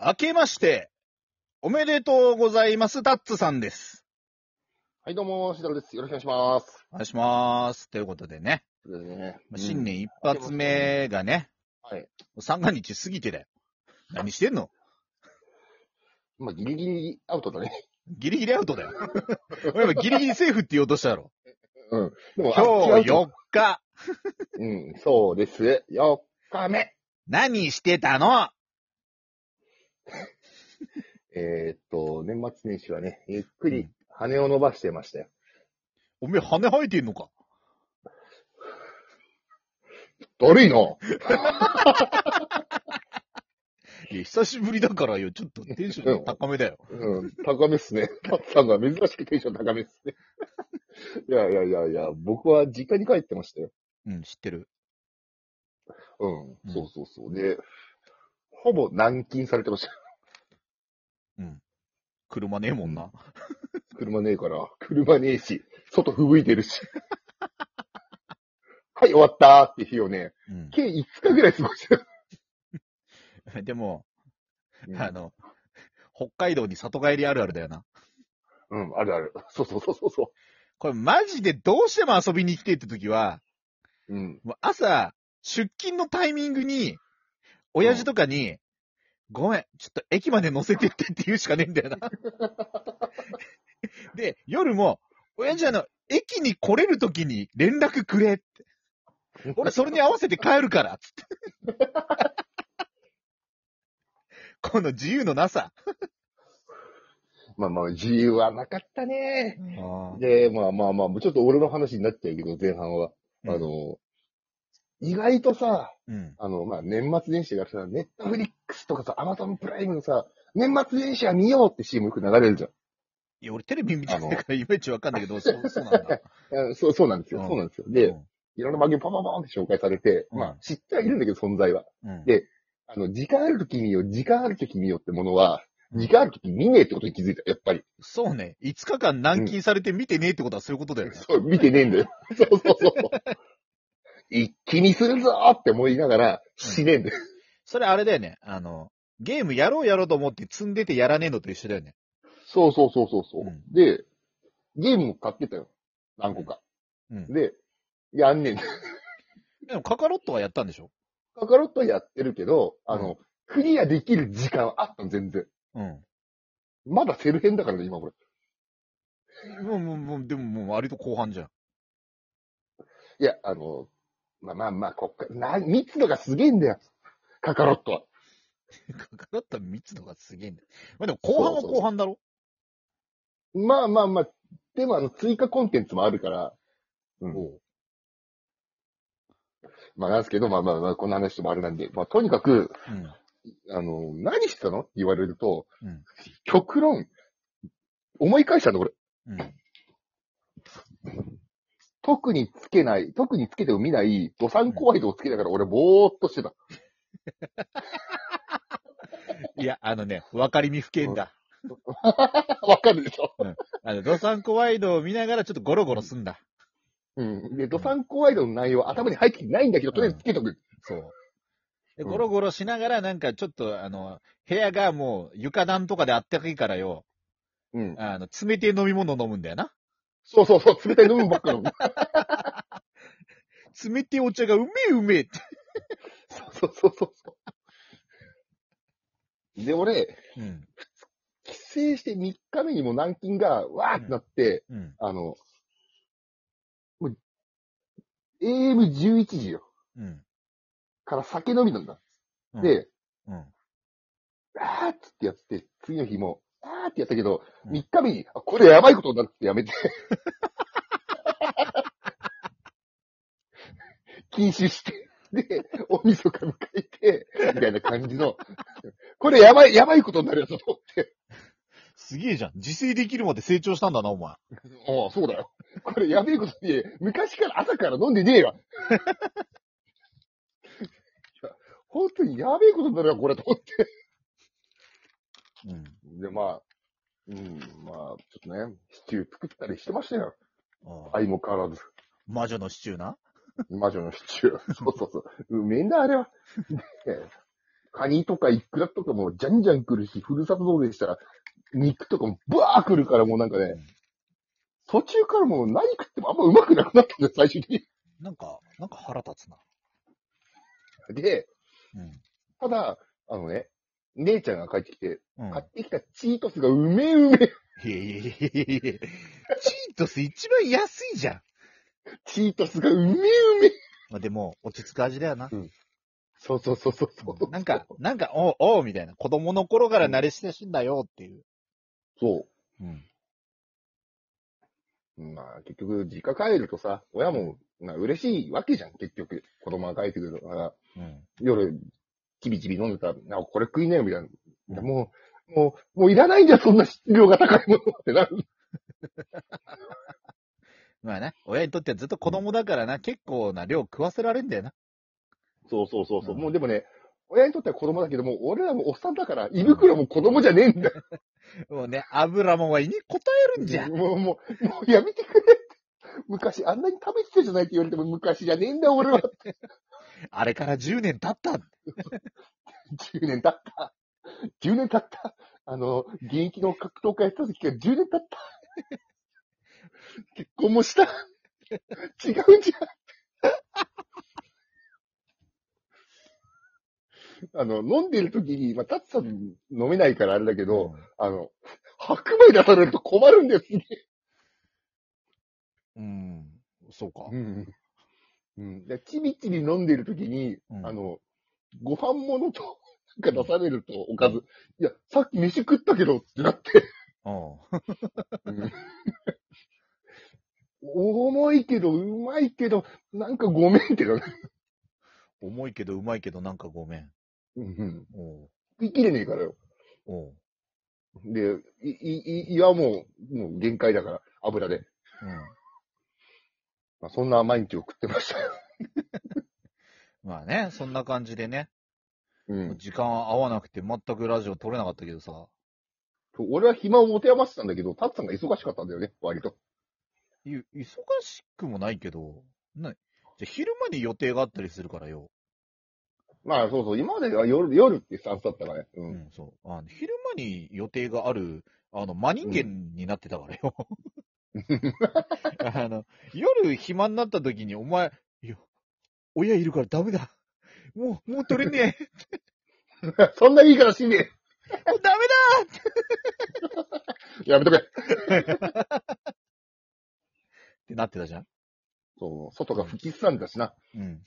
明けまして、おめでとうございます、タッツさんです。はい、どうも、しだろです。よろしくお願いします。お願いします。ということでね、ということでねまあ新年一発目がね、はい。三が日過ぎてだよ。何してんの？うんまあ、ギリギリアウトだね。ギリギリアウトだよ。俺今ギリギリセーフって言おうとしたろ。うん。でも、今日よ4日、うん、そうです。4日目。何してたの？えー、っと、年末年始はね、ゆっくり羽を伸ばしてましたよ。おめえ羽生えてんのか？だるいな。いや、久しぶりだからよ、ちょっとテンション高めだよ。うん、高めっすね。タッツさんが珍しくテンション高めっすね。いやいやいやいや、僕は実家に帰ってましたよ。うん、知ってる。うん、うんそうそうそう。で、ほぼ軟禁されてましたよ。うん。車ねえもんな。車ねえから、車ねえし、外吹雪いてるし。はい、終わったーって日をね、うん。計5日ぐらい過ごしてる。でも、うんあの、北海道に里帰りあるあるだよな。うん、あるある。そうそうそうそうそこれマジでどうしても遊びに来てって時は、う。うん。もう朝、出勤のタイミングに、親父とかに、ごめん、ちょっと駅まで乗せてってって言うしかねえんだよな。で、夜も、親父あの、駅に来れる時に連絡くれって。俺それに合わせて帰るから、つって。この自由のなさ。まあまあ、自由はなかったね。あで、まあまあまあ、ちょっと俺の話になっちゃうけど、前半は。あの、意外とさ、うん。あの、まあ、年末年始がさ、ネットフリックスとかさ、アマゾンプライムのさ、年末年始は見ようって CM よく流れるじゃん。いや、俺テレビ見てないからいまいちわかんないけど、そう、そうなんだ。あ そう、そうなんですよ。うんそうなんですよ。で、うんいろんな番組ポンポンポンって紹介されて、うんまあ、知ってはいるんだけど、存在は。うんであの、時間ある時見よう、時間ある時見ようってものは、うん時間ある時見ねえってことに気づいた、やっぱり。そうね。5日間軟禁されて見てねえってことはそういうことだよね。そう、見てねえんだよ。そうそうそう。一気にするぞーって思いながら、しねえんだよ。それあれだよね。あの、ゲームやろうやろうと思って積んでてやらねえのと一緒だよね。そうそうそうそうそう、うんで、ゲームも買ってたよ。何個か。うん。で、やんねえんだよ。でもカカロットはやったんでしょ？カカロットはやってるけど、あの、クリアできる時間はあったの、全然。うん。まだセル編だからね、今これ。もう、もう、もう、でももう割と後半じゃん。いや、あの、まあまあまあ、こっから、な、密度がすげえんだよ。カカロットは。カカロットは密度がすげえんだよ。まあでも後半は後半だろ？まあまあまあ、でもあの、追加コンテンツもあるから、うん。おまあなんですけど、まあまあまあ、こんな話もあれなんで、まあとにかく、うん。あの、何してたの？って言われると、うん。極論、思い返したの、俺。うん。特につけない、特につけても見ない、ドサンコワイドをつけながら俺、ぼーっとしてた。いや、あのね、分かりみ不見だ。わかるでしょあの、ドサンコワイドを見ながらちょっとゴロゴロすんだ。うん。で、ドサンコワイドの内容頭に入ってきてないんだけど、とりあえずつけとく。そう。で、うんゴロゴロしながらなんかちょっと、あの、部屋がもう床暖とかであったかいからよ、うん。あの、冷てえ飲み物飲むんだよな。そうそうそう、冷たい飲むばっかの。冷てえお茶がうめえうめえって。そうそうそうそう。で、俺、うん。帰省して3日目にも軟禁がわーってなって、うん。あの、もう、AM11 時よ。うん。から酒飲みなんだ。うん、で、うん。あーっつってやって、次の日も、あーってやったけど、うん3日目に、あこれやばいことになるってやめて。禁酒して、で、大晦日迎えて、みたいな感じの、これやばい、やばいことになるやつだと思って。すげえじゃん。自炊できるまで成長したんだな、お前。ああ、そうだよ。これやべえことに、昔から朝から飲んでねえよ。いや本当にやべえことになるよ、これと思って。うん。で、まあ、うん、まあ、ちょっとね、シチュー作ったりしてましたよ。ああ相も変わらず。魔女のシチューな？魔女のシチュー。そうそうそう。うめえんだ、あれは。でカニとかイクラとかもじゃんじゃん来るし、ふるさと納税したら、肉とかもブワー来るからもうなんかね、途中からもう何食ってもあんまうまくなくなったんだよ、最終的に。なんか、なんか腹立つな。で、うん。ただ、あのね、姉ちゃんが帰ってきて、うん。買ってきたチートスがうめえうめえ。いやいやいやいやいやチートス一番安いじゃん。チートスがうめえうめえ。まあでも、落ち着く味だよな。そうそうそうそうそう。なんか、なんか、おう、おう、みたいな。子供の頃から慣れ親しんだよっていう。そうん。う。まあ、結局、実家帰るとさ、親も、まあ、嬉しいわけじゃん、結局。子供が帰ってくるから、うん。夜、ちびちび飲んでたら、あ、これ食いなよ、みたいな。もう、もう、もういらないんだよ、そんな質量が高いものってなる。まあね、親にとってはずっと子供だからな、結構な量食わせられんだよな。そうそうそうそう。うんもうでもね、親にとっては子供だけども、俺らもおっさんだから、胃袋も子供じゃねえんだよ。もうね、油もんは胃に応えるんじゃん。もう、もう、もうやめてくれって。昔あんなに食べてたじゃないって言われても昔じゃねえんだ、俺は。あれから10年経った。10年経った。10年経った。あの、現役の格闘家やってた時から10年経った。結婚もした。違うんじゃん。あの、飲んでる時に、まあ、タッツさん飲めないからあれだけど、あの、白米出されると困るんですね。うん。そうか。うん。うん。で、ちびちび飲んでる時に、うんあの、ご飯物と、なんか出されると、おかず。いや、さっき飯食ったけどってなって。うん。うん重いけど、うまいけど、なんかごめんけどね。重いけどうまいけどなんかごめん。うん。おう食いきれねえからよ。おうで、い、い、い、胃はもう、もう限界だから、油で。うん。まあ、そんな毎日を食ってましたよ。まあね、そんな感じでね、うん。時間合わなくて全くラジオ撮れなかったけどさ、俺は暇を持て余してたんだけど、タッツさんが忙しかったんだよね、割と。い忙しくもないけど、な、じゃあ昼間に予定があったりするからよ。まあ、そうそう、今までは夜、夜ってスタンスだったからね。う。うんん、そう。あの昼間に予定がある、あの、真人間になってたからよ。あの、夜暇になった時に、お前、いや、親いるからダメだ。もう、もう取れねえ。そんないいからしんねえ。もうダメ やめとけ。だってなってたじゃん。そう、外が吹きすさんだしな。うん。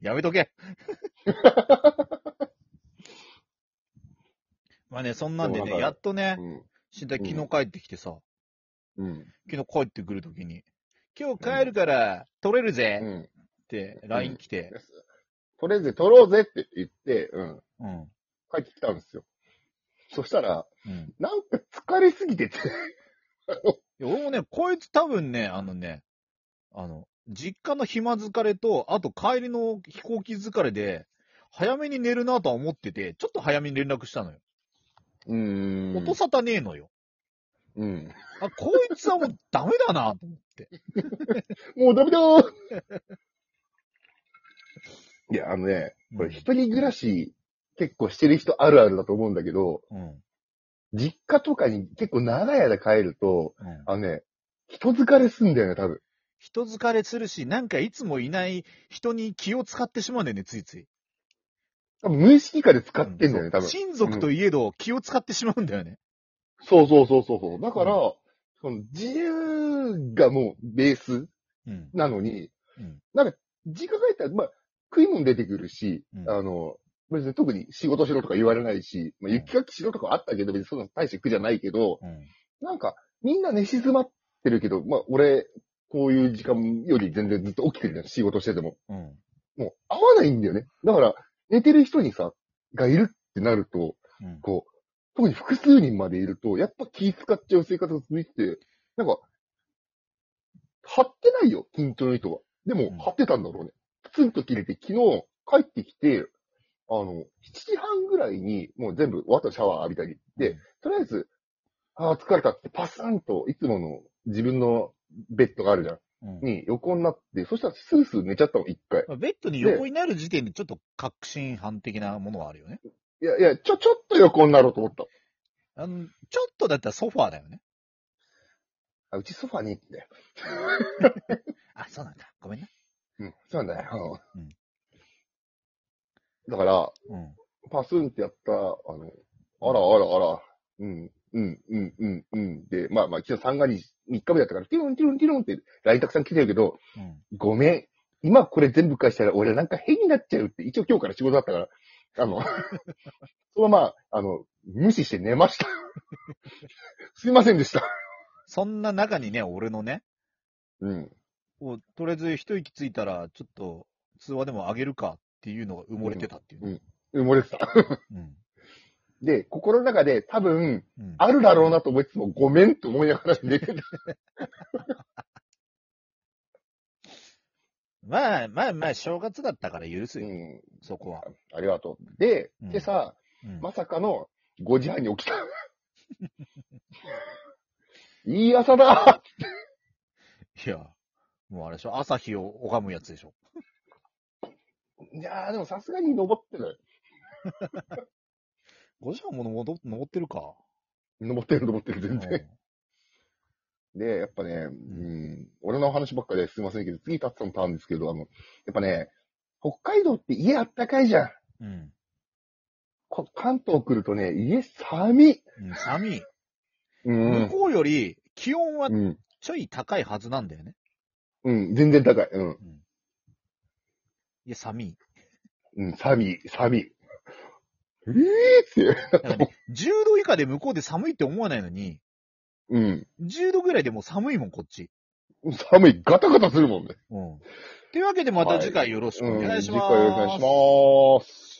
やめとけ。まあね、そんなんでね、そうだからやっとねう、ん。死んだ昨日帰ってきてさ、うん。昨日帰ってくるときに、今日帰るから取れるぜうん。って LINE 来て、とりあえず取ろうぜって言って、うん。うん。帰ってきたんですよ。そしたら、うん。なんか疲れすぎてて、いや俺もね、こいつ多分ね、あのね、あの、実家の暇疲れと、あと帰りの飛行機疲れで、早めに寝るなとは思ってて、ちょっと早めに連絡したのよ。うーん。音沙汰ねえのよ。うん。あ、こいつはもうダメだなと思って。もうダメだーいや、あのね、これ一人暮らし結構してる人あるあるだと思うんだけど、うん。実家とかに結構長い間帰ると、うん。あのね、人疲れすんだよね、多分。人疲れするし、なんかいつもいない人に気を使ってしまうんだよね、ついつい。多分無意識化で使ってんだよね、多分。親族といえど気を使ってしまうんだよね。そうそうそうそうそう。だから、その自由がもうベースうん。なのに、うんなんか、実家帰ったら、まあ、食い物出てくるし、うんあの、別に特に仕事しろとか言われないし、まあ、うん雪かきしろとかあったけど、別にそんな大して苦じゃないけど、うん。なんか、みんな寝静まってるけど、まあ、俺、こういう時間より全然ずっと起きてるじゃん、仕事してても。うん。もう、合わないんだよね。だから、寝てる人にさ、がいるってなると、うん。こう、特に複数人までいると、やっぱ気使っちゃう生活が続いてて、なんか、張ってないよ、緊張の人は。でもうん、張ってたんだろうね。プツンと切れて、昨日帰ってきて、あの、7時半ぐらいに、もう全部終わったシャワー浴びたり。で、とりあえず、ああ、疲れたってパスンと、いつもの自分のベッドがあるじゃん。うん。に横になって、そしたらスースー寝ちゃったの、一回。ベッドに横になる時点でちょっと確信犯的なものはあるよね。いやいや、ちょ、ちょっと横になろうと思った。あの、ちょっとだったらソファーだよね。あ、うちソファに行って。あ、そうなんだ。ごめんな。うん、そうなんだよ。うんだから、うん。パスンってやった、あの、あらあらあら、うん、うん、うん、うん、うん。で、まあまあ、昨日三が日、3日目だったから、ティロン、ティロン、ティロンって LINE たくさん来てるけど、うん。ごめん。今これ全部返したら俺なんか変になっちゃうって、一応今日から仕事だったから、あの、そのまま、あの、無視して寝ました。すいませんでした。そんな中にね、俺のね、うん。こうとりあえず一息ついたら、ちょっと通話でもあげるかっていうのが埋もれてたっていうね。埋もれてた。うん。で、心の中で多分、うん。あるだろうなと思いつつも、ごめんって思いながら寝てた。まあまあまあ、正月だったから許すよ、うん。そこは。ありがとう。で、うん今朝、うん。まさかの5時半に起きた。いい朝だいや、もうあれでしょ、朝日を拝むやつでしょ。いやー、でもさすがに登ってる。5時間も登登ってるか。登ってる登ってる、全うん然。で、やっぱね、うん、俺の話ばっかですいませんけど、次タッツさんのターンですけど、あの、やっぱね、北海道って家あったかいじゃん。うん。こ関東来るとね、家寒い。うん、寒い。うん。向こうより気温はうん。ちょい高いはずなんだよね。うん、全然高い。うん。いや、寒い。うん、寒い、寒い。えーって。だからね、10度以下で向こうで寒いって思わないのに、うん。10度ぐらいでもう寒いもん、こっち。寒い、ガタガタするもんね。うん。というわけでまた次回よろしくお願いします。うん次回よろしくお願いします。